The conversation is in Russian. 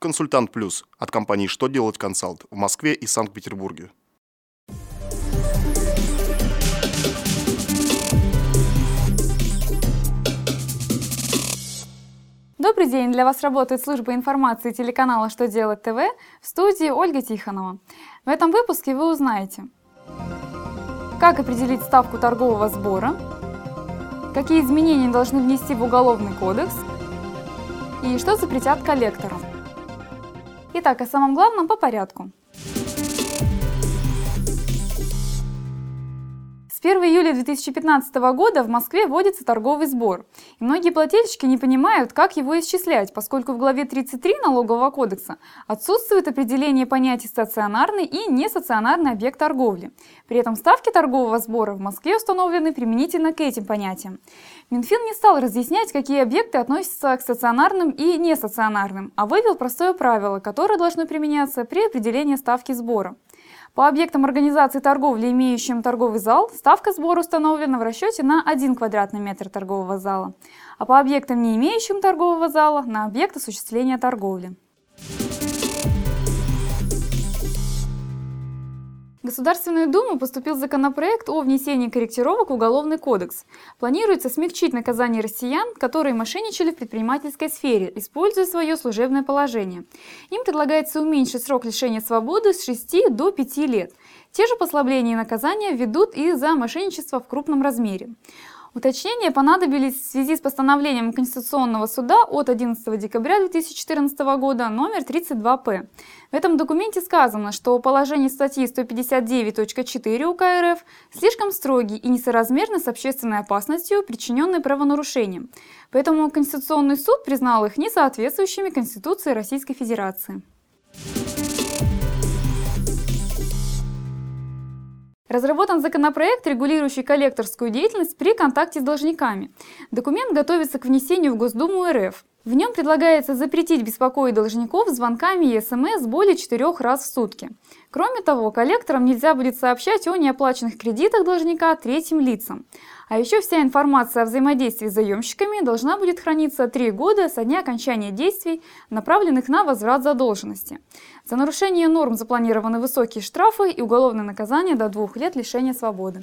Консультант Плюс от компании «Что делать консалт» в Москве и Санкт-Петербурге. Добрый день! Для вас работает служба информации телеканала «Что делать ТВ» в студии Ольга Тихонова. В этом выпуске вы узнаете, как определить ставку торгового сбора, какие изменения должны внести в Уголовный кодекс и что запретят коллекторам. Итак, о самом главном по порядку. 1 июля 2015 года в Москве вводится торговый сбор. И многие плательщики не понимают, как его исчислять, поскольку в главе 33 Налогового кодекса отсутствует определение понятий стационарный и нестационарный объект торговли. При этом ставки торгового сбора в Москве установлены применительно к этим понятиям. Минфин не стал разъяснять, какие объекты относятся к стационарным и нестационарным, а вывел простое правило, которое должно применяться при определении ставки сбора. По объектам организации торговли, имеющим торговый зал, ставка сбора установлена в расчете на 1 квадратный метр торгового зала, а по объектам, не имеющим торгового зала, на объект осуществления торговли. В Государственную Думу поступил законопроект о внесении корректировок в Уголовный кодекс. Планируется смягчить наказание россиян, которые мошенничали в предпринимательской сфере, используя свое служебное положение. Им предлагается уменьшить срок лишения свободы с 6 до 5 лет. Те же послабления и наказания ведут и за мошенничество в крупном размере. Уточнения понадобились в связи с постановлением Конституционного суда от 11 декабря 2014 года номер 32-П. В этом документе сказано, что положение статьи 159.4 УК РФ слишком строгий и несоразмерно с общественной опасностью, причиненной правонарушением. Поэтому Конституционный суд признал их несоответствующими Конституции Российской Федерации. Разработан законопроект, регулирующий коллекторскую деятельность при контакте с должниками. Документ готовится к внесению в Госдуму РФ. В нем предлагается запретить беспокоить должников звонками и СМС более четырех раз в сутки. Кроме того, коллекторам нельзя будет сообщать о неоплаченных кредитах должника третьим лицам. А еще вся информация о взаимодействии с заемщиками должна будет храниться три года со дня окончания действий, направленных на возврат задолженности. За нарушение норм запланированы высокие штрафы и уголовное наказание до двух лет лишения свободы.